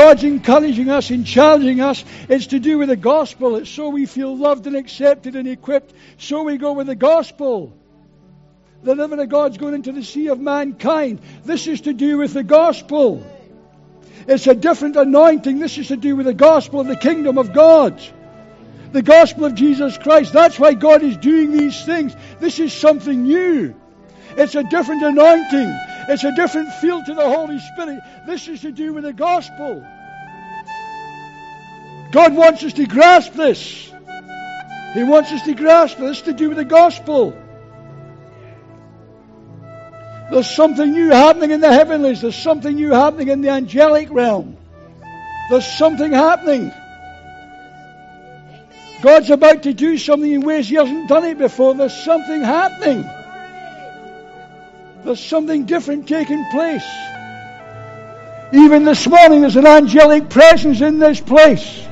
God's encouraging us and challenging us. It's to do with the gospel. It's so we feel loved and accepted and equipped. So we go with the gospel. The living of God's going into the sea of mankind. This is to do with the gospel. It's a different anointing. This is to do with the gospel of the kingdom of God. The gospel of Jesus Christ. That's why God is doing these things. This is something new. It's a different anointing. It's a different feel to the Holy Spirit. This is to do with the gospel. God wants us to grasp this. He wants us to grasp this to do with the gospel. There's something new happening in the heavenlies. There's something new happening in the angelic realm. There's something happening. God's about to do something in ways He hasn't done it before. There's something happening. There's something different taking place. Even this morning, there's an angelic presence in this place.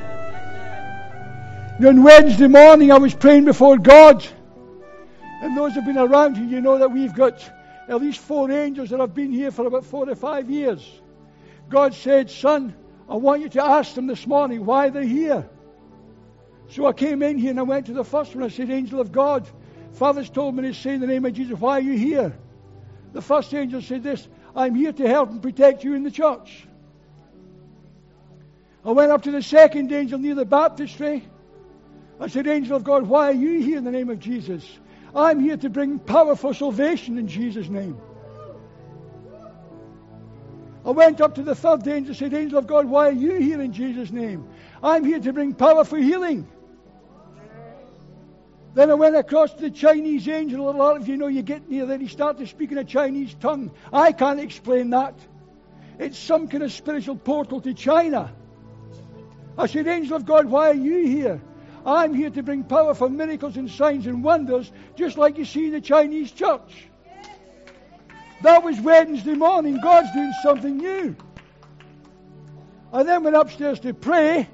On Wednesday morning, I was praying before God. And those who've been around here, you know that we've got at least four angels that have been here for about four or five years. God said, Son, I want you to ask them this morning why they're here. So I came in here and I went to the first one. I said, Angel of God, Father's told me to say in the name of Jesus, why are you here? The first angel said this I'm here to help and protect you in the church. I went up to the second angel near the baptistry. I said, Angel of God, why are you here in the name of Jesus? I'm here to bring power for salvation in Jesus' name. I went up to the third angel and said, Angel of God, why are you here in Jesus' name? I'm here to bring power for healing. Then I went across to the Chinese angel. A lot of you know you get near there, he started speaking a Chinese tongue. I can't explain that. It's some kind of spiritual portal to China. I said, Angel of God, why are you here? I'm here to bring power for miracles and signs and wonders, just like you see in the Chinese church. That was Wednesday morning. God's doing something new. I then went upstairs to pray,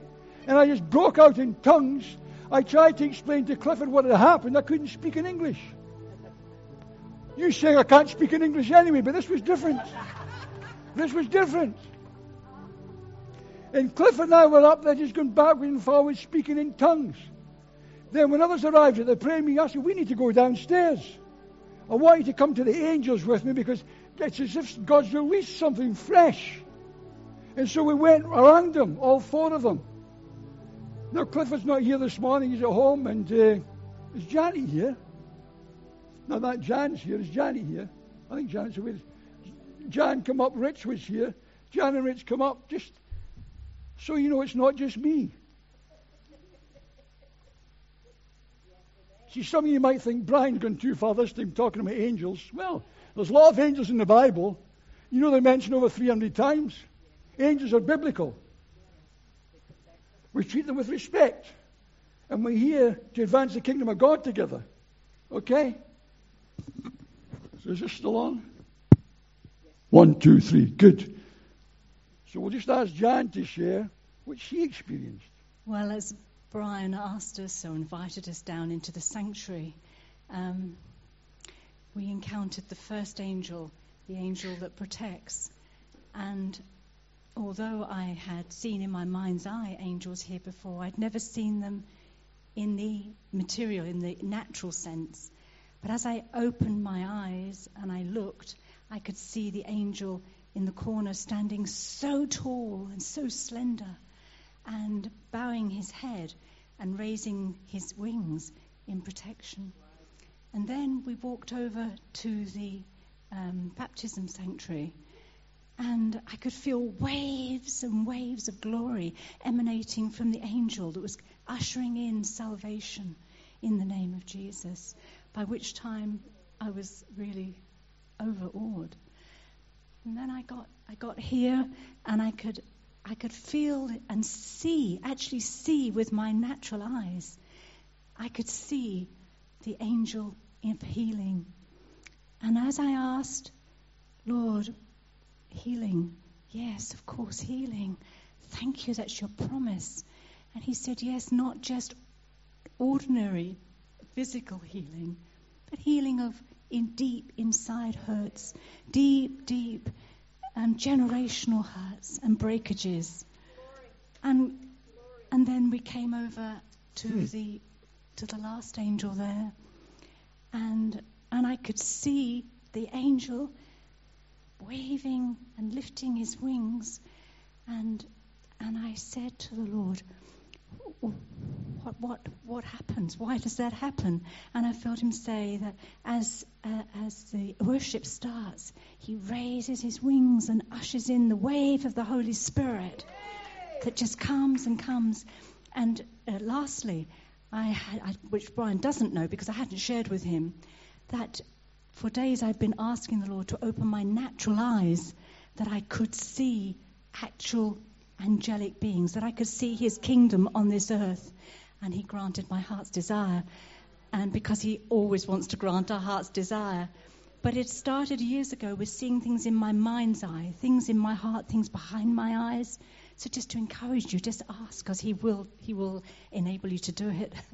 and I just broke out in tongues. I tried to explain to Clifford what had happened. I couldn't speak in English. You say I can't speak in English anyway, but this was different. This was different. And Clifford and I were up there just going backward and forward speaking in tongues. Then when others arrived at the prayer meeting, I said, We need to go downstairs. I want you to come to the angels with me because it's as if God's released something fresh. And so we went around them, all four of them. Now, Clifford's not here this morning. He's at home. And uh, is Johnny here? No, not Jan's here. Is Johnny here? I think Jan's away. Jan come up. Rich was here. Jan and Rich come up. Just so you know it's not just me. See, some of you might think Brian's gone too far this time talking about angels. Well, there's a lot of angels in the Bible. You know they're mentioned over 300 times. Angels are biblical. We treat them with respect. And we're here to advance the kingdom of God together. Okay? So is this still on? One, two, three. Good. So we'll just ask Jan to share what she experienced. Well, as Brian asked us or invited us down into the sanctuary, um, we encountered the first angel, the angel that protects. And although I had seen in my mind's eye angels here before, I'd never seen them in the material, in the natural sense. But as I opened my eyes and I looked, I could see the angel in the corner, standing so tall and so slender, and bowing his head and raising his wings in protection. And then we walked over to the um, baptism sanctuary, and I could feel waves and waves of glory emanating from the angel that was ushering in salvation in the name of Jesus, by which time I was really overawed. And then I got I got here and I could I could feel and see, actually see with my natural eyes. I could see the angel of healing. And as I asked, Lord, healing, yes, of course, healing. Thank you, that's your promise. And he said, yes, not just ordinary physical healing, but healing of in deep inside hurts, deep, deep um, generational hurts and breakages And and then we came over to the to the last angel there, and and I could see the angel waving and lifting his wings, and and I said to the Lord, what what what happens? Why does that happen? And I felt him say that as uh, as the worship starts, he raises his wings and ushers in the wave of the Holy Spirit that just comes and comes. And uh, lastly, I had, I, which Brian doesn't know because I hadn't shared with him, that for days I've been asking the Lord to open my natural eyes that I could see actual angelic beings, that I could see his kingdom on this earth. And he granted my heart's desire. And because he always wants to grant our heart's desire. But it started years ago with seeing things in my mind's eye, things in my heart, things behind my eyes. So just to encourage you, just ask, because he will, he will enable you to do it.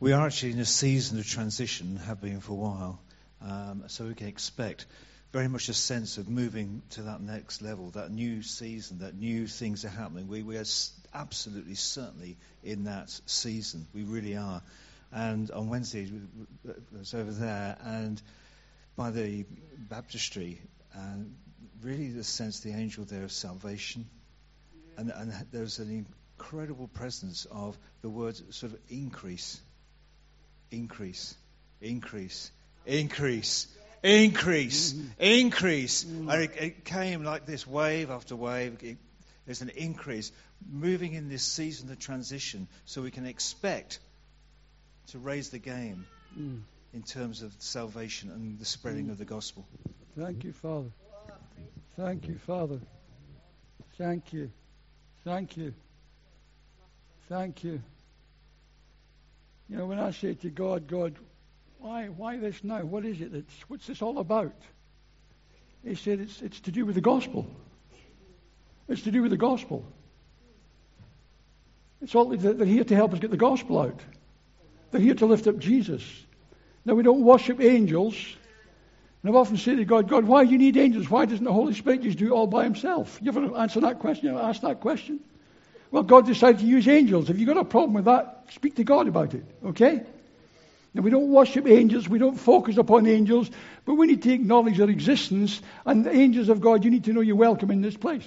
We are actually in a season of transition, have been for a while. Um, so we can expect very much a sense of moving to that next level, that new season, that new things are happening. We, we are absolutely, certainly in that season. We really are. And on Wednesday, I was over there, and by the baptistry, and really the sense the angel there of salvation. And, and there's an incredible presence of the words sort of increase, increase, increase, increase, increase, mm-hmm. increase. Mm. And it, it came like this wave after wave. It, there's an increase moving in this season of transition so we can expect to raise the game Mm. in terms of salvation and the spreading mm. of the gospel. Thank you, Father. Thank you, Father. Thank you. Thank you. Thank you. You know, when I say to God, God, why, why this now? What is it? That's, what's this all about? He said it's, it's to do with the gospel. It's to do with the gospel. It's all they're here to help us get the gospel out. They're here to lift up Jesus. Now we don't worship angels. And I've often said to God, God, why do you need angels? Why doesn't the Holy Spirit just do it all by himself? You ever answer that question? You ever ask that question? Well, God decided to use angels. If you've got a problem with that, speak to God about it, okay? Now, we don't worship angels, we don't focus upon angels, but we need to acknowledge their existence. And the angels of God, you need to know you're welcome in this place.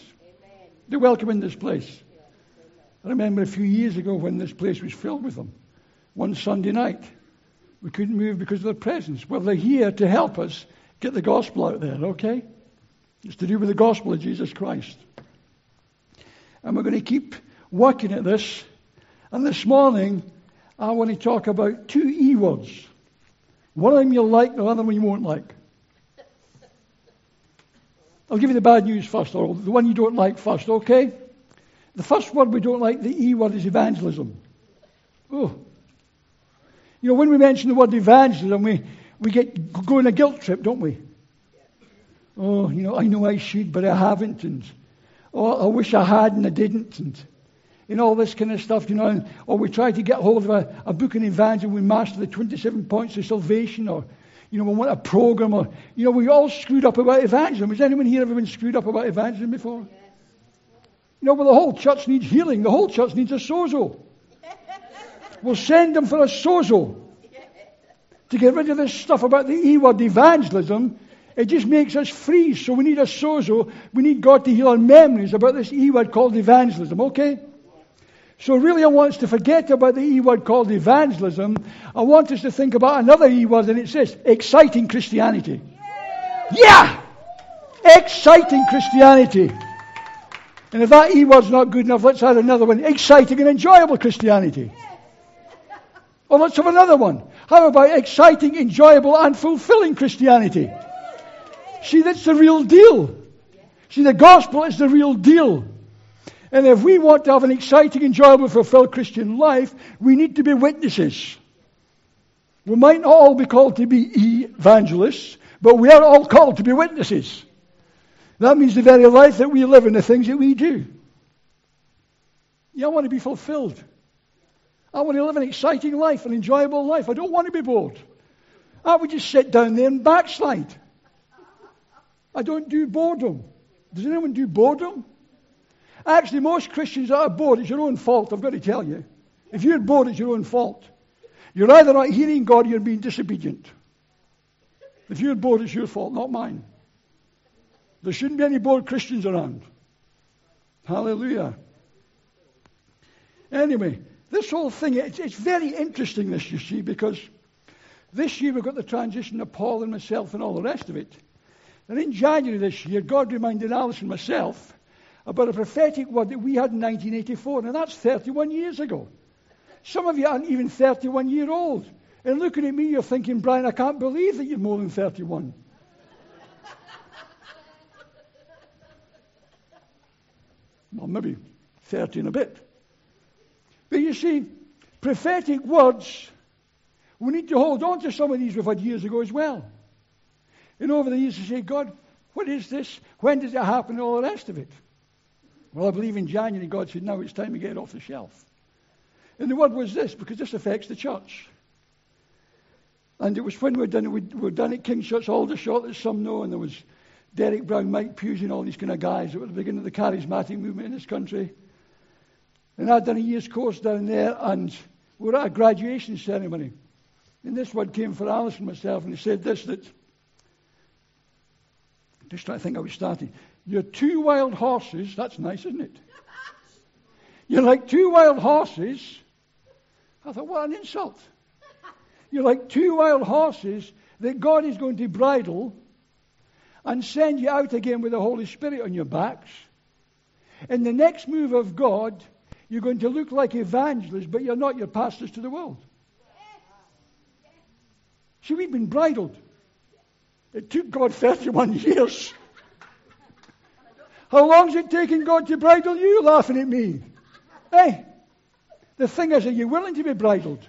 They're welcome in this place. I remember a few years ago when this place was filled with them. One Sunday night, we couldn't move because of their presence. Well, they're here to help us get the gospel out there, okay? It's to do with the gospel of Jesus Christ. And we're going to keep working at this. And this morning, I want to talk about two E words. One of them you'll like, the other one you won't like. I'll give you the bad news first, or the one you don't like first, okay? The first word we don't like, the E word, is evangelism. Oh. You know, when we mention the word evangelism, we, we get go on a guilt trip, don't we? Oh, you know, I know I should, but I haven't, and oh, I wish I had and I didn't, and and all this kind of stuff, you know. And, or we try to get hold of a, a book on evangelism, we master the 27 points of salvation, or you know, we want a program, or you know, we all screwed up about evangelism. Has anyone here ever been screwed up about evangelism before? You know, well, the whole church needs healing. The whole church needs a sozo. We'll send them for a sozo to get rid of this stuff about the E word evangelism. It just makes us freeze. So we need a sozo. We need God to heal our memories about this E word called evangelism, okay? So really I want us to forget about the E word called evangelism. I want us to think about another E word and it says exciting Christianity. Yeah! Exciting Christianity. And if that E word's not good enough, let's add another one. Exciting and enjoyable Christianity. Or let's have another one. How about exciting, enjoyable, and fulfilling Christianity? See, that's the real deal. See, the gospel is the real deal. And if we want to have an exciting, enjoyable, fulfilled Christian life, we need to be witnesses. We might not all be called to be evangelists, but we are all called to be witnesses. That means the very life that we live and the things that we do. Yeah, I want to be fulfilled. I want to live an exciting life, an enjoyable life. I don't want to be bored. I would just sit down there and backslide. I don't do boredom. Does anyone do boredom? Actually, most Christians are bored, it's your own fault, I've got to tell you. If you're bored, it's your own fault. You're either not hearing God or you're being disobedient. If you're bored, it's your fault, not mine. There shouldn't be any bored Christians around. Hallelujah. Anyway, this whole thing, it's, it's very interesting, this, you see, because this year we've got the transition of Paul and myself and all the rest of it. And in January this year, God reminded Alice and myself about a prophetic word that we had in 1984, and that's 31 years ago. Some of you aren't even 31 year old. And looking at me, you're thinking, Brian, I can't believe that you're more than 31. well, maybe 30 and a bit. But you see, prophetic words, we need to hold on to some of these we've had years ago as well. And over the years, you say, God, what is this? When does it happen? All the rest of it. Well, I believe in January, God said, now it's time to get it off the shelf. And the word was this, because this affects the church. And it was when we were done it, we done at King's Church, Aldershot, that some know, and there was Derek Brown, Mike Pusey, and all these kind of guys that were the beginning of the charismatic movement in this country. And I'd done a year's course down there, and we were at a graduation ceremony. And this word came for Alice and myself, and he said this that, just trying to think how we started. You're two wild horses, that's nice, isn't it? You're like two wild horses. I thought, what an insult. You're like two wild horses that God is going to bridle and send you out again with the Holy Spirit on your backs. In the next move of God, you're going to look like evangelists, but you're not your pastors to the world. See, we've been bridled. It took God 31 years. How long's it taking God to bridle you laughing at me? Hey, the thing is, are you willing to be bridled?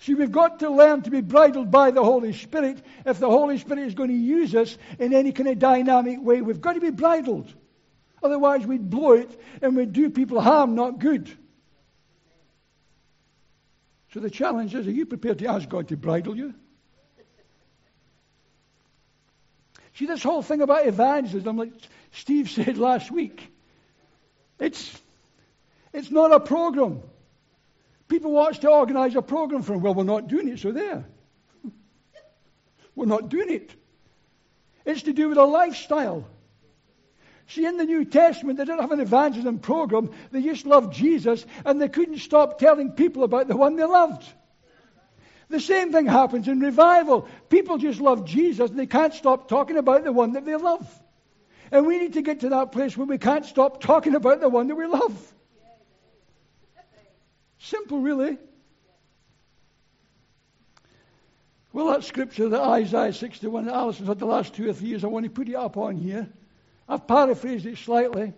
See, we've got to learn to be bridled by the Holy Spirit. If the Holy Spirit is going to use us in any kind of dynamic way, we've got to be bridled. Otherwise, we'd blow it and we'd do people harm, not good. So the challenge is are you prepared to ask God to bridle you? See, this whole thing about evangelism, like Steve said last week, it's, it's not a program. People want to organize a program for them. Well, we're not doing it, so there. we're not doing it. It's to do with a lifestyle. See, in the New Testament, they didn't have an evangelism program. They just loved Jesus, and they couldn't stop telling people about the one they loved. The same thing happens in revival. People just love Jesus, and they can't stop talking about the one that they love. And we need to get to that place where we can't stop talking about the one that we love. Simple, really. Well, that scripture, that Isaiah 61 that Alison's had the last two or three years, I want to put it up on here. I've paraphrased it slightly.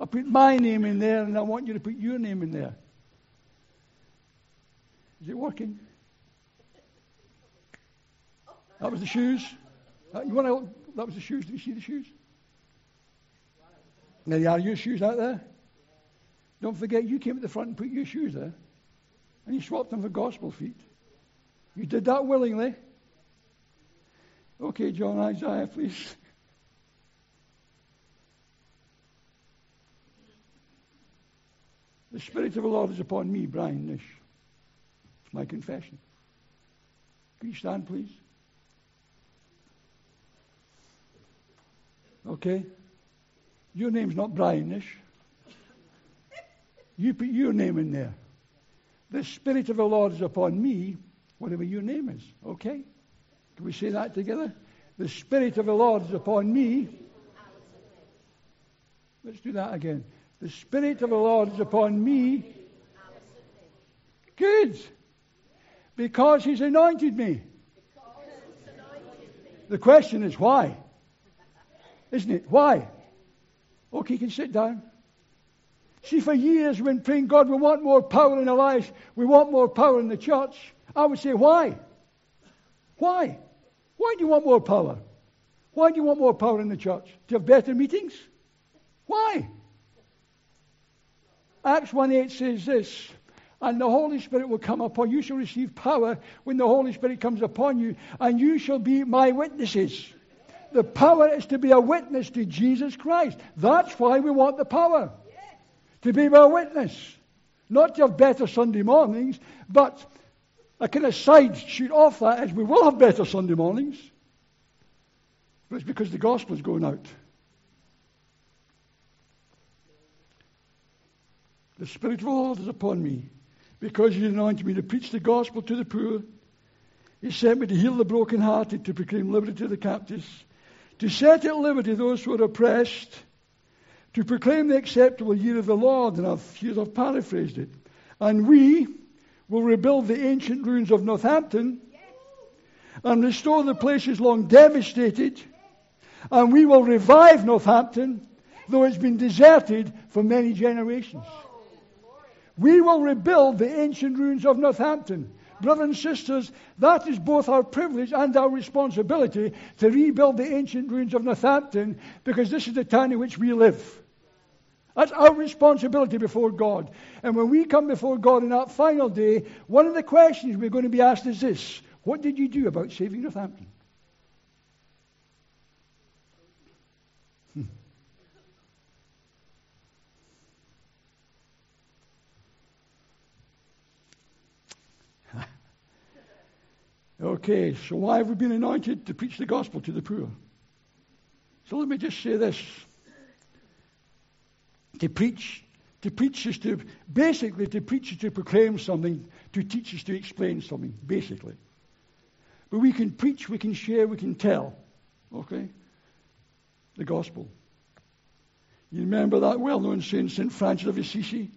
I put my name in there, and I want you to put your name in there. Is it working? That was the shoes. Uh, you want to? That was the shoes. Did you see the shoes? There you are. Your shoes out there. Don't forget, you came at the front and put your shoes there, and you swapped them for gospel feet. You did that willingly. Okay, John Isaiah, please. The Spirit of the Lord is upon me, Brian Nish. It's my confession. Can you stand, please? Okay? Your name's not Brianish. You put your name in there. The Spirit of the Lord is upon me, whatever your name is. Okay? Can we say that together? The Spirit of the Lord is upon me. Let's do that again. The Spirit of the Lord is upon me. Good. Because He's anointed me. The question is why? Isn't it? Why? Oh, okay, you can sit down. See, for years we've been praying, God, we want more power in our lives. We want more power in the church. I would say, why? Why? Why do you want more power? Why do you want more power in the church? To have better meetings? Why? Acts 1 8 says this, and the Holy Spirit will come upon you. You shall receive power when the Holy Spirit comes upon you, and you shall be my witnesses. The power is to be a witness to Jesus Christ. That's why we want the power. To be a witness. Not to have better Sunday mornings, but a kind of side shoot off that is we will have better Sunday mornings. But it's because the gospel is going out. The Spirit of the Lord is upon me, because He anointed me to preach the gospel to the poor. He sent me to heal the brokenhearted, to proclaim liberty to the captives, to set at liberty those who are oppressed, to proclaim the acceptable year of the Lord. And I've, I've paraphrased it. And we will rebuild the ancient ruins of Northampton and restore the places long devastated. And we will revive Northampton, though it's been deserted for many generations. We will rebuild the ancient ruins of Northampton. Brothers and sisters, that is both our privilege and our responsibility to rebuild the ancient ruins of Northampton because this is the town in which we live. That's our responsibility before God. And when we come before God on that final day, one of the questions we're going to be asked is this What did you do about saving Northampton? Okay, so why have we been anointed to preach the gospel to the poor? So let me just say this. To preach, to preach is to, basically, to preach is to proclaim something, to teach is to explain something, basically. But we can preach, we can share, we can tell, okay? The gospel. You remember that well known saying, St. Francis of Assisi?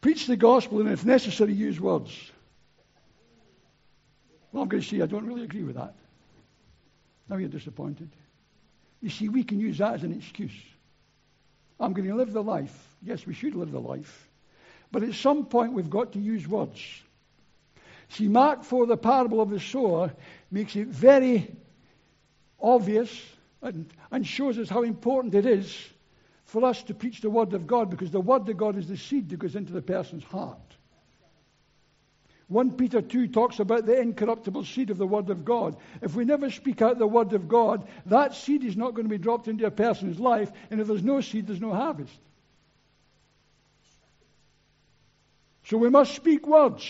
Preach the gospel and, if necessary, use words. Well, I'm going to say I don't really agree with that. Now you're disappointed. You see, we can use that as an excuse. I'm going to live the life. Yes, we should live the life. But at some point, we've got to use words. See, Mark 4, the parable of the sower, makes it very obvious and, and shows us how important it is for us to preach the Word of God because the Word of God is the seed that goes into the person's heart. 1 Peter 2 talks about the incorruptible seed of the Word of God. If we never speak out the Word of God, that seed is not going to be dropped into a person's life, and if there's no seed, there's no harvest. So we must speak words.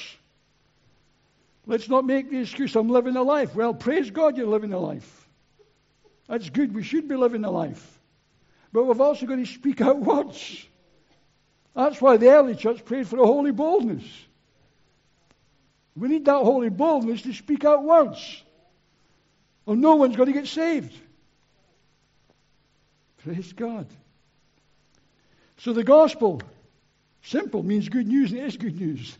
Let's not make the excuse, I'm living a life. Well, praise God you're living a life. That's good. We should be living a life. But we've also got to speak out words. That's why the early church prayed for a holy boldness. We need that holy boldness to speak out words. Or no one's going to get saved. Praise God. So the gospel, simple, means good news, and it is good news.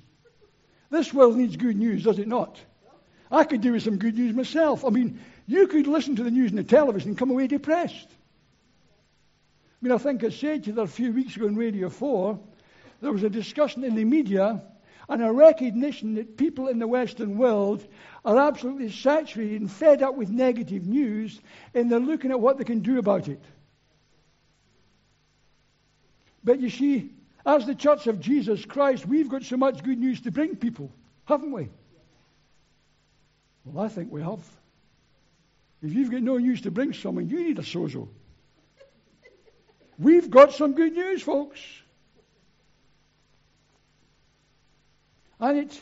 This world needs good news, does it not? I could do with some good news myself. I mean, you could listen to the news on the television and come away depressed. I mean, I think I said to you that a few weeks ago on Radio 4, there was a discussion in the media and a recognition that people in the Western world are absolutely saturated and fed up with negative news, and they're looking at what they can do about it. But you see, as the Church of Jesus Christ, we've got so much good news to bring people, haven't we? Well, I think we have. If you've got no news to bring someone, you need a sozo. We've got some good news, folks. And it,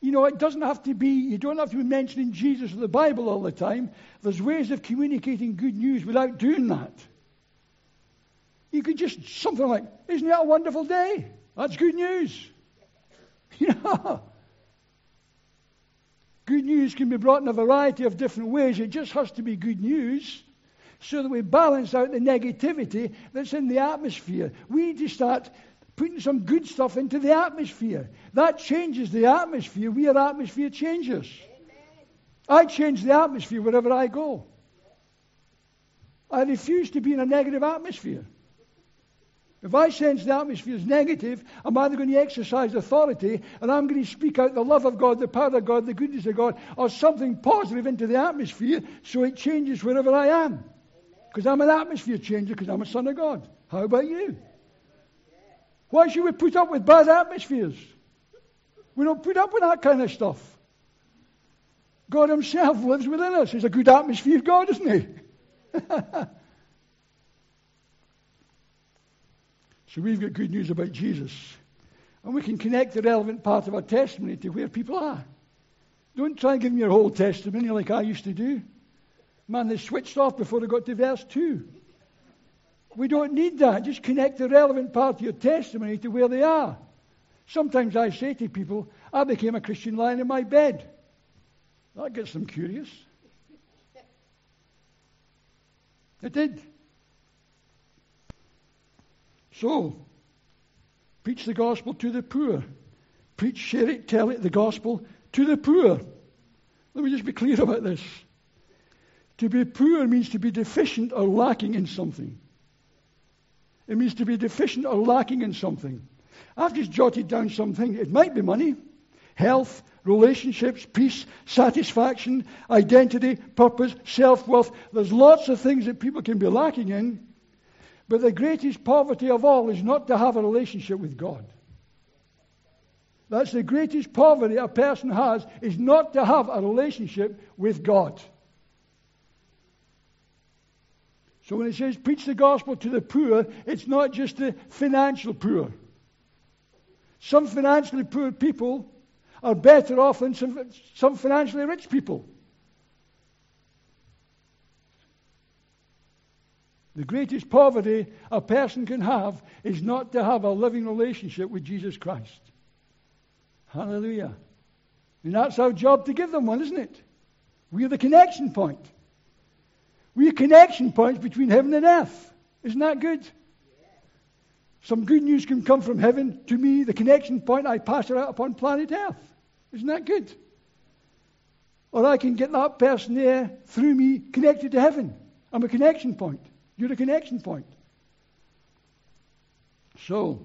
you know, it doesn't have to be, you don't have to be mentioning Jesus or the Bible all the time. There's ways of communicating good news without doing that. You could just, something like, isn't that a wonderful day? That's good news. You know, good news can be brought in a variety of different ways. It just has to be good news so that we balance out the negativity that's in the atmosphere. We need to start putting some good stuff into the atmosphere. That changes the atmosphere. We are atmosphere changers. I change the atmosphere wherever I go. I refuse to be in a negative atmosphere. If I sense the atmosphere is negative, I'm either going to exercise authority and I'm going to speak out the love of God, the power of God, the goodness of God, or something positive into the atmosphere so it changes wherever I am. Because I'm an atmosphere changer because I'm a son of God. How about you? Why should we put up with bad atmospheres? We don't put up with that kind of stuff. God Himself lives within us. He's a good atmosphere God, isn't He? so we've got good news about Jesus. And we can connect the relevant part of our testimony to where people are. Don't try and give them your whole testimony like I used to do. Man, they switched off before they got to verse 2. We don't need that. Just connect the relevant part of your testimony to where they are. Sometimes I say to people, I became a Christian lying in my bed. That gets them curious. It did. So, preach the gospel to the poor. Preach, share it, tell it, the gospel to the poor. Let me just be clear about this. To be poor means to be deficient or lacking in something. It means to be deficient or lacking in something. I've just jotted down something. It might be money, health, relationships, peace, satisfaction, identity, purpose, self worth. There's lots of things that people can be lacking in. But the greatest poverty of all is not to have a relationship with God. That's the greatest poverty a person has, is not to have a relationship with God. So when it says preach the gospel to the poor, it's not just the financial poor. Some financially poor people are better off than some, some financially rich people. The greatest poverty a person can have is not to have a living relationship with Jesus Christ. Hallelujah. And that's our job to give them one, isn't it? We're the connection point. We're connection points between heaven and earth. Isn't that good? Some good news can come from heaven to me, the connection point, I pass it out upon planet earth. Isn't that good? Or I can get that person there through me connected to heaven. I'm a connection point. You're a connection point. So,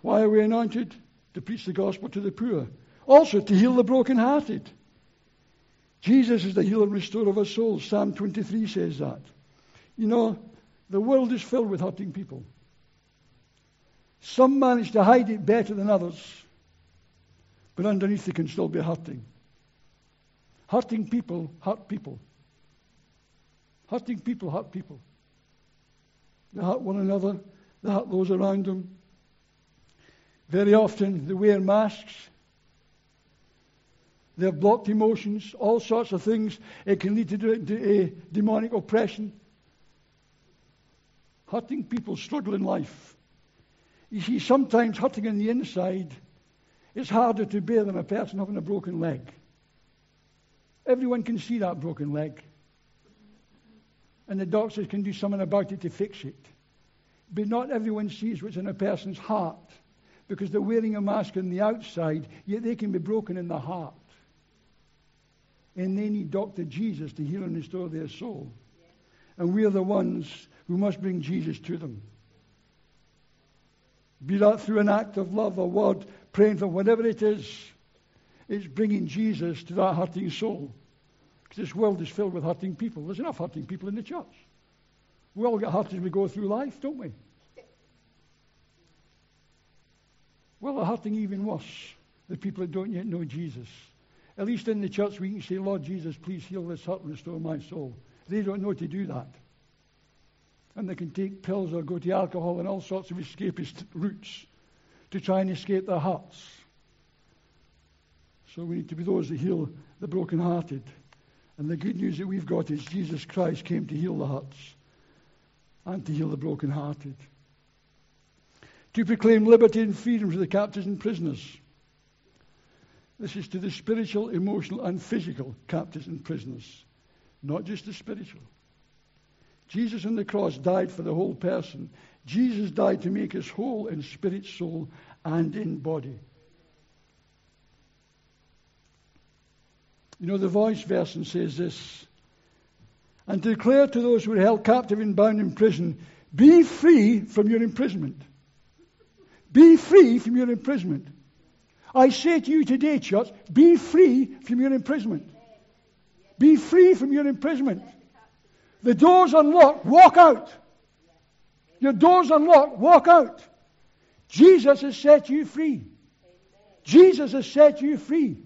why are we anointed? To preach the gospel to the poor. Also, to heal the brokenhearted. Jesus is the healer and restorer of our souls. Psalm 23 says that. You know, the world is filled with hurting people. Some manage to hide it better than others, but underneath they can still be hurting. Hurting people hurt people. Hurting people hurt people. They hurt one another, they hurt those around them. Very often they wear masks they have blocked emotions, all sorts of things. It can lead to, to a demonic oppression. Hurting people struggle in life. You see, sometimes hurting on the inside is harder to bear than a person having a broken leg. Everyone can see that broken leg. And the doctors can do something about it to fix it. But not everyone sees what's in a person's heart because they're wearing a mask on the outside, yet they can be broken in the heart and they need Dr. Jesus to heal and restore their soul. And we are the ones who must bring Jesus to them. Be that through an act of love, a word, praying for whatever it is, it's bringing Jesus to that hurting soul. Because this world is filled with hurting people. There's enough hurting people in the church. We all get hurt as we go through life, don't we? Well, the hurting even worse. The people that don't yet know Jesus. At least in the church, we can say, Lord Jesus, please heal this hurt and restore my soul. They don't know to do that. And they can take pills or go to alcohol and all sorts of escapist routes to try and escape their hearts. So we need to be those that heal the brokenhearted. And the good news that we've got is Jesus Christ came to heal the hearts and to heal the brokenhearted. To proclaim liberty and freedom to the captives and prisoners this is to the spiritual, emotional, and physical captives and prisoners, not just the spiritual. Jesus on the cross died for the whole person. Jesus died to make us whole in spirit, soul, and in body. You know, the voice version says this and declare to those who are held captive and bound in prison, be free from your imprisonment. Be free from your imprisonment. I say to you today, church, be free from your imprisonment. Be free from your imprisonment. The door's unlocked, walk out. Your door's unlocked, walk out. Jesus has set you free. Jesus has set you free.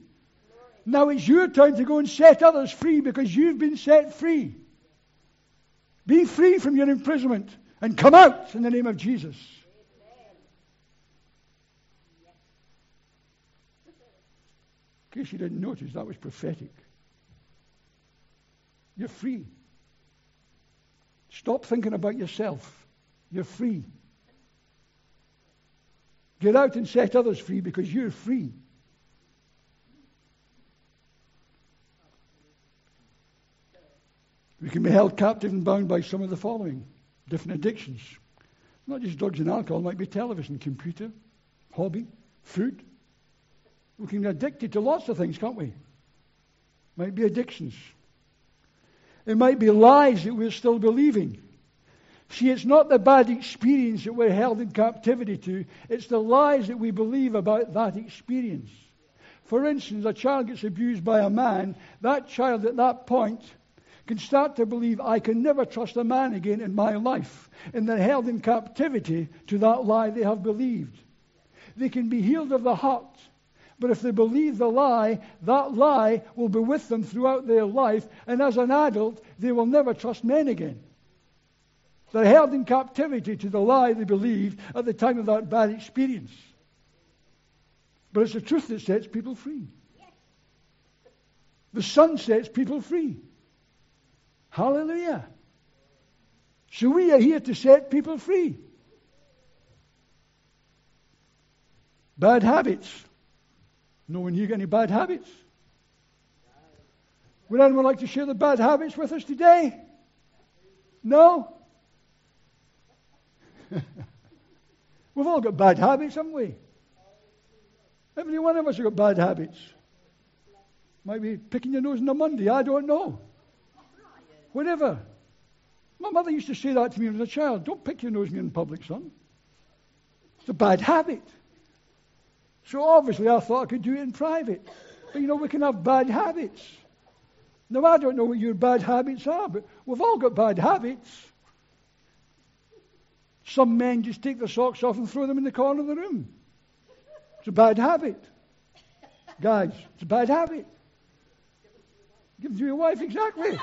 Now it's your time to go and set others free because you've been set free. Be free from your imprisonment and come out in the name of Jesus. In case you didn't notice, that was prophetic. You're free. Stop thinking about yourself. You're free. Get out and set others free because you're free. We can be held captive and bound by some of the following different addictions. Not just drugs and alcohol, it might be television, computer, hobby, food. We can be addicted to lots of things, can't we? Might be addictions. It might be lies that we're still believing. See, it's not the bad experience that we're held in captivity to, it's the lies that we believe about that experience. For instance, a child gets abused by a man, that child at that point can start to believe, I can never trust a man again in my life. And they're held in captivity to that lie they have believed. They can be healed of the heart. But if they believe the lie, that lie will be with them throughout their life. And as an adult, they will never trust men again. They're held in captivity to the lie they believed at the time of that bad experience. But it's the truth that sets people free. The Son sets people free. Hallelujah. So we are here to set people free. Bad habits. No one got any bad habits? Would anyone like to share the bad habits with us today? No? We've all got bad habits, haven't we? Every one of us have got bad habits. Might be picking your nose on a Monday, I don't know. Whatever. My mother used to say that to me when I was a child. Don't pick your nose in public, son. It's a bad habit. So obviously I thought I could do it in private. But you know, we can have bad habits. Now I don't know what your bad habits are, but we've all got bad habits. Some men just take their socks off and throw them in the corner of the room. It's a bad habit. Guys, it's a bad habit. Give them to your wife, exactly.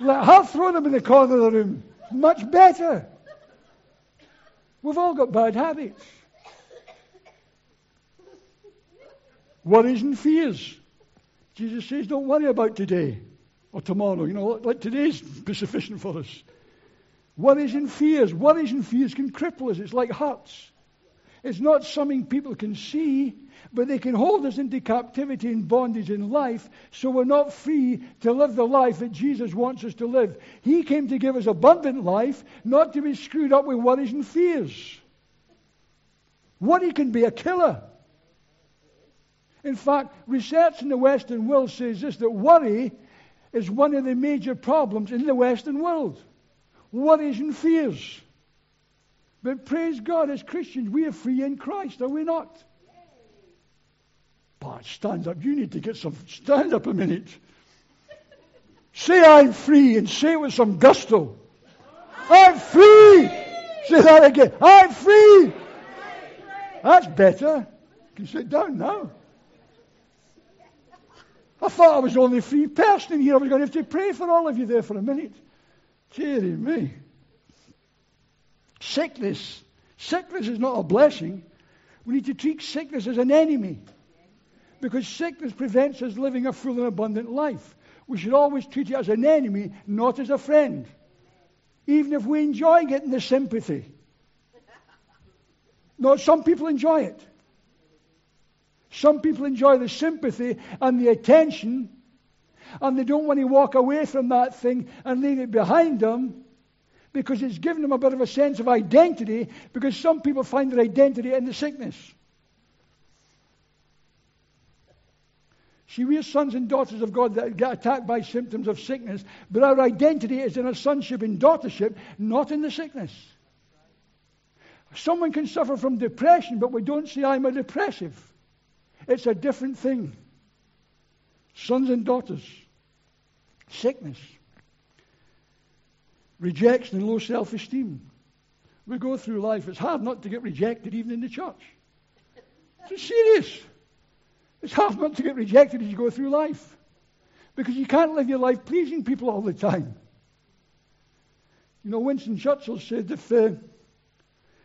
Let her throw them in the corner of the room. Much better. We've all got bad habits. Worries and fears. Jesus says, don't worry about today or tomorrow. You know, like today's be sufficient for us. Worries and fears. Worries and fears can cripple us. It's like hurts. It's not something people can see, but they can hold us into captivity and bondage in life, so we're not free to live the life that Jesus wants us to live. He came to give us abundant life, not to be screwed up with worries and fears. Worry can be a killer. In fact, research in the Western world says this that worry is one of the major problems in the Western world worries and fears. But praise God, as Christians, we are free in Christ, are we not? But stand up. You need to get some. Stand up a minute. Say, I'm free, and say it with some gusto. I'm free. Say that again. I'm free. That's better. You can sit down now. I thought I was the only free person here. I was going to have to pray for all of you there for a minute. Deary me. Sickness. Sickness is not a blessing. We need to treat sickness as an enemy. Because sickness prevents us living a full and abundant life. We should always treat it as an enemy, not as a friend. Even if we enjoy getting the sympathy. No, some people enjoy it. Some people enjoy the sympathy and the attention, and they don't want to walk away from that thing and leave it behind them because it's given them a bit of a sense of identity because some people find their identity in the sickness. See, we are sons and daughters of God that get attacked by symptoms of sickness, but our identity is in our sonship and daughtership, not in the sickness. Someone can suffer from depression, but we don't say, I'm a depressive. It's a different thing. Sons and daughters. Sickness rejection and low self esteem. We go through life. It's hard not to get rejected, even in the church. It's serious. It's hard not to get rejected as you go through life. Because you can't live your life pleasing people all the time. You know, Winston Churchill said if, uh,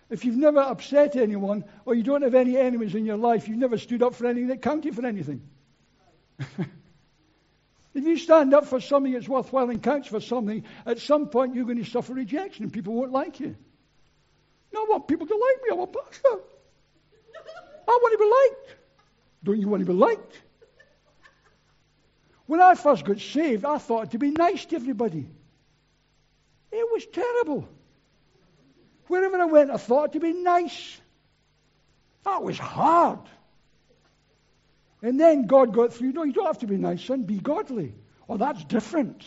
if you've never upset anyone or you don't have any enemies in your life, you've never stood up for anything that counted for anything. if you stand up for something that's worthwhile and counts for something, at some point you're going to suffer rejection and people won't like you. No, I want people to like me. I'm a pastor. I want to be liked. Don't you want to be liked? When I first got saved, I thought to be nice to everybody. It was terrible. Wherever I went, I thought to be nice. That was hard. And then God got through. No, you don't have to be nice, son. Be godly. Oh, that's different.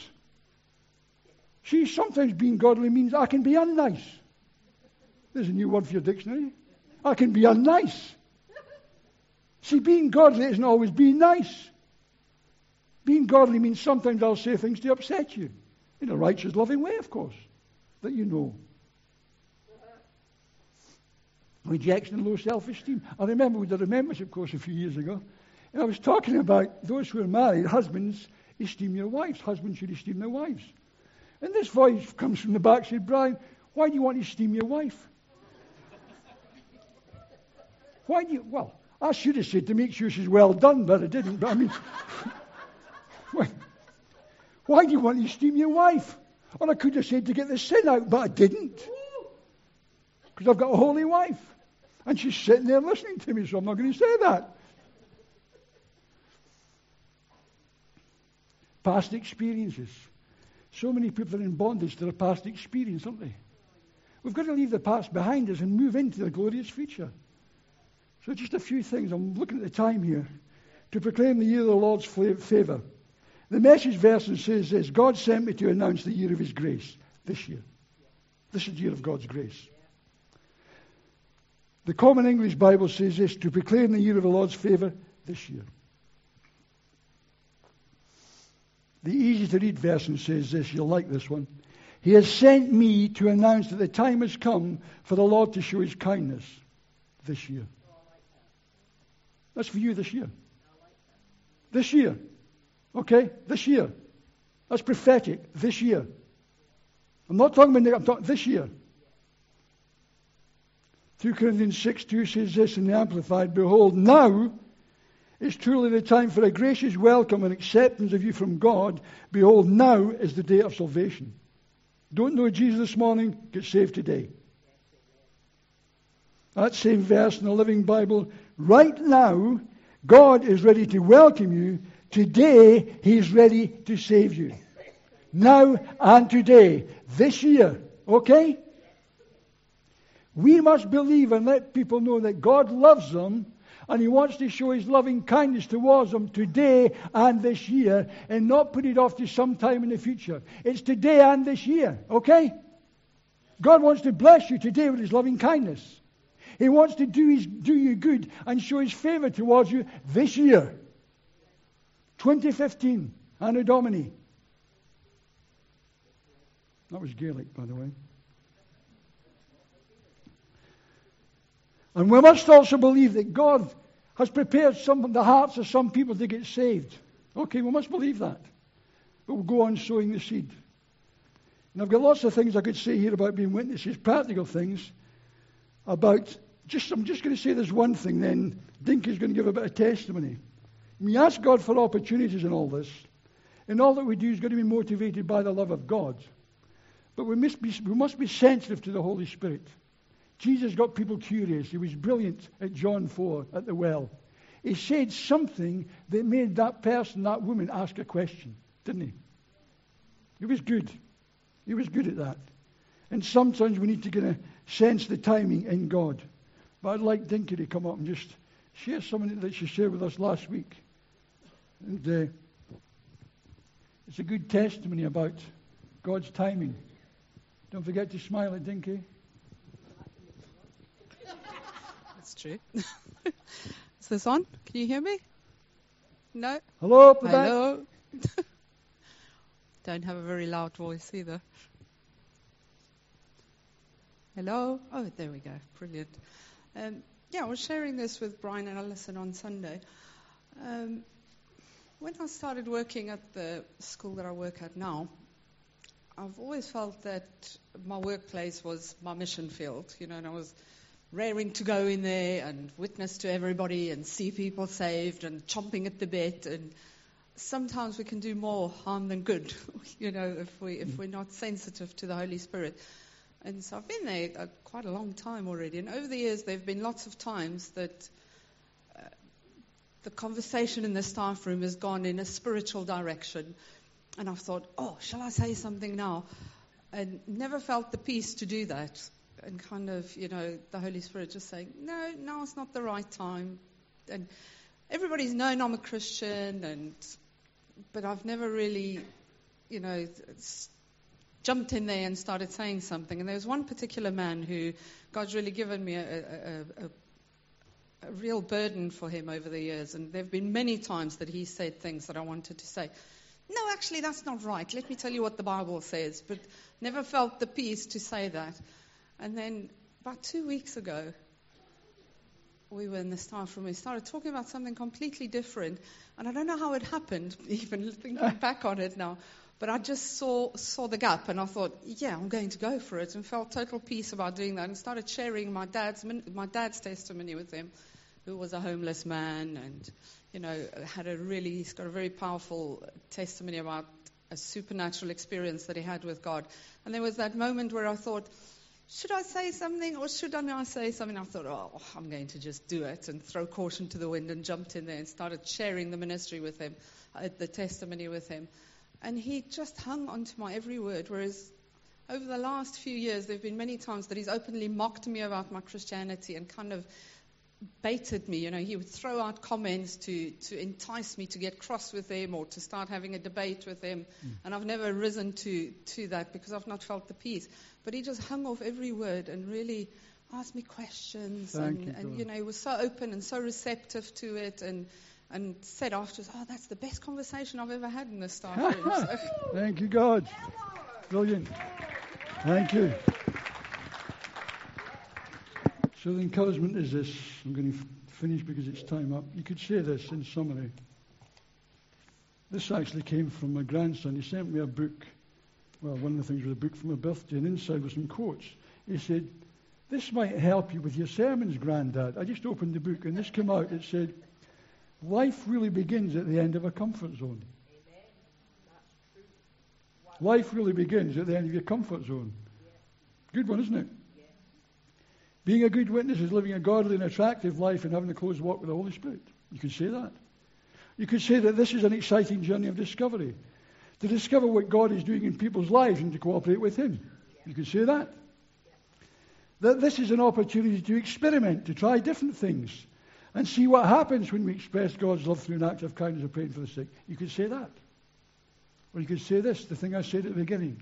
See, sometimes being godly means I can be unnice. There's a new word for your dictionary. I can be unnice. See, being godly isn't always being nice. Being godly means sometimes I'll say things to upset you. In a righteous, loving way, of course, that you know. Rejection and low self esteem. I remember we did a membership course a few years ago, and I was talking about those who are married, husbands, esteem your wives. Husbands should esteem their wives. And this voice comes from the back, said, Brian, why do you want to esteem your wife? why do you, well, I should have said to make sure she's well done, but I didn't. But I mean, why do you want to esteem your wife? Or I could have said to get the sin out, but I didn't. Because I've got a holy wife. And she's sitting there listening to me, so I'm not going to say that. Past experiences. So many people are in bondage to their past experience, aren't they? We've got to leave the past behind us and move into the glorious future. So, just a few things. I'm looking at the time here. To proclaim the year of the Lord's favour. The message version says this God sent me to announce the year of His grace this year. This is the year of God's grace. The Common English Bible says this to proclaim the year of the Lord's favour this year. The easy to read version says this, you'll like this one. He has sent me to announce that the time has come for the Lord to show his kindness this year. That's for you this year. This year. Okay? This year. That's prophetic. This year. I'm not talking about I'm talking this year. 2 Corinthians 6 2 says this in the Amplified Behold, now is truly the time for a gracious welcome and acceptance of you from God. Behold, now is the day of salvation. Don't know Jesus this morning? Get saved today. That same verse in the Living Bible. Right now, God is ready to welcome you. Today, He's ready to save you. Now and today. This year. Okay? We must believe and let people know that God loves them and He wants to show His loving kindness towards them today and this year and not put it off to some time in the future. It's today and this year, okay? God wants to bless you today with His loving kindness. He wants to do, his, do you good and show His favor towards you this year. 2015, Anno Domini. That was Gaelic, by the way. And we must also believe that God has prepared some the hearts of some people to get saved. Okay, we must believe that. But we'll go on sowing the seed. And I've got lots of things I could say here about being witnesses, practical things about just I'm just going to say there's one thing then. Dinky's going to give a bit of testimony. We ask God for opportunities in all this. And all that we do is going to be motivated by the love of God. But we must be, we must be sensitive to the Holy Spirit. Jesus got people curious. He was brilliant at John 4 at the well. He said something that made that person, that woman, ask a question, didn't he? He was good. He was good at that. And sometimes we need to kind of sense the timing in God. But I'd like Dinky to come up and just share something that she shared with us last week. And uh, it's a good testimony about God's timing. Don't forget to smile at Dinky. That's true. Is this on? Can you hear me? No? Hello, Hello. Don't have a very loud voice either. Hello? Oh, there we go. Brilliant. Um, yeah, I was sharing this with Brian and Alison on Sunday. Um, when I started working at the school that I work at now, I've always felt that my workplace was my mission field, you know, and I was raring to go in there and witness to everybody and see people saved and chomping at the bit. And sometimes we can do more harm than good, you know, if we if we're not sensitive to the Holy Spirit. And so I've been there uh, quite a long time already. And over the years, there have been lots of times that uh, the conversation in the staff room has gone in a spiritual direction. And I've thought, oh, shall I say something now? And never felt the peace to do that. And kind of, you know, the Holy Spirit just saying, no, now it's not the right time. And everybody's known I'm a Christian, and but I've never really, you know, jumped in there and started saying something. And there was one particular man who God's really given me a, a, a, a real burden for him over the years. And there have been many times that he said things that I wanted to say. No, actually, that's not right. Let me tell you what the Bible says. But never felt the peace to say that. And then about two weeks ago, we were in the staff room. We started talking about something completely different. And I don't know how it happened, even thinking back on it now. But I just saw saw the gap, and I thought, yeah, I'm going to go for it, and felt total peace about doing that, and started sharing my dad's my dad's testimony with him, who was a homeless man, and you know had a really he's got a very powerful testimony about a supernatural experience that he had with God. And there was that moment where I thought, should I say something or should I not say something? I thought, oh, I'm going to just do it and throw caution to the wind and jumped in there and started sharing the ministry with him, uh, the testimony with him. And he just hung onto my every word. Whereas over the last few years, there have been many times that he's openly mocked me about my Christianity and kind of baited me. You know, he would throw out comments to, to entice me to get cross with him or to start having a debate with him. Mm. And I've never risen to, to that because I've not felt the peace. But he just hung off every word and really asked me questions. Thank and, you, and you know, he was so open and so receptive to it. And and said afterwards, "Oh, that's the best conversation I've ever had in this staff room." So. Thank you, God. Brilliant. Thank you. So the encouragement is this. I'm going to finish because it's time up. You could say this in summary. This actually came from my grandson. He sent me a book. Well, one of the things was a book from my birthday, and inside was some quotes. He said, This might help you with your sermons, Grandad. I just opened the book, and this came out. It said, Life really begins at the end of a comfort zone. Life really begins at the end of your comfort zone. Good one, isn't it? Being a good witness is living a godly and attractive life and having a close walk with the Holy Spirit. You could say that. You could say that this is an exciting journey of discovery. To discover what God is doing in people's lives and to cooperate with Him. You could say that. That this is an opportunity to experiment, to try different things and see what happens when we express God's love through an act of kindness of praying for the sick. You could say that. Or you could say this, the thing I said at the beginning,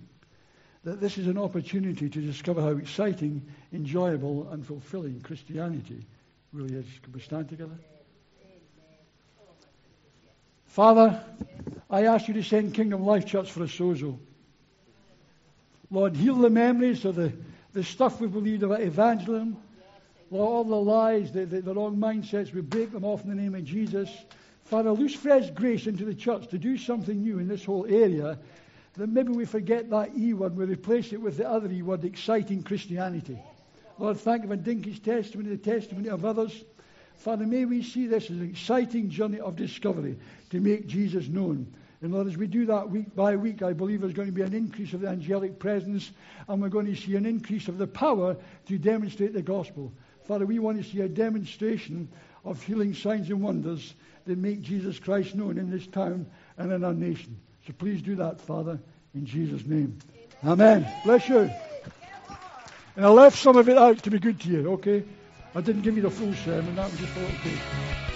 that this is an opportunity to discover how exciting, enjoyable, and fulfilling Christianity really is. Can we stand together? Father, I ask you to send Kingdom Life Church for a sozo. Lord, heal the memories of the, the stuff we believed about evangelism, Lord, all the lies, the, the, the wrong mindsets, we break them off in the name of Jesus. Father, loose fresh grace into the church to do something new in this whole area. That maybe we forget that E word, we replace it with the other E word, exciting Christianity. Lord, thank you for Dinky's testimony, the testimony of others. Father, may we see this as an exciting journey of discovery to make Jesus known. And Lord, as we do that week by week, I believe there's going to be an increase of the angelic presence, and we're going to see an increase of the power to demonstrate the gospel. Father, we want to see a demonstration of healing signs and wonders that make Jesus Christ known in this town and in our nation. So please do that, Father, in Jesus' name. Amen. Amen. Bless you. And I left some of it out to be good to you, okay? I didn't give you the full sermon, that was just a little bit.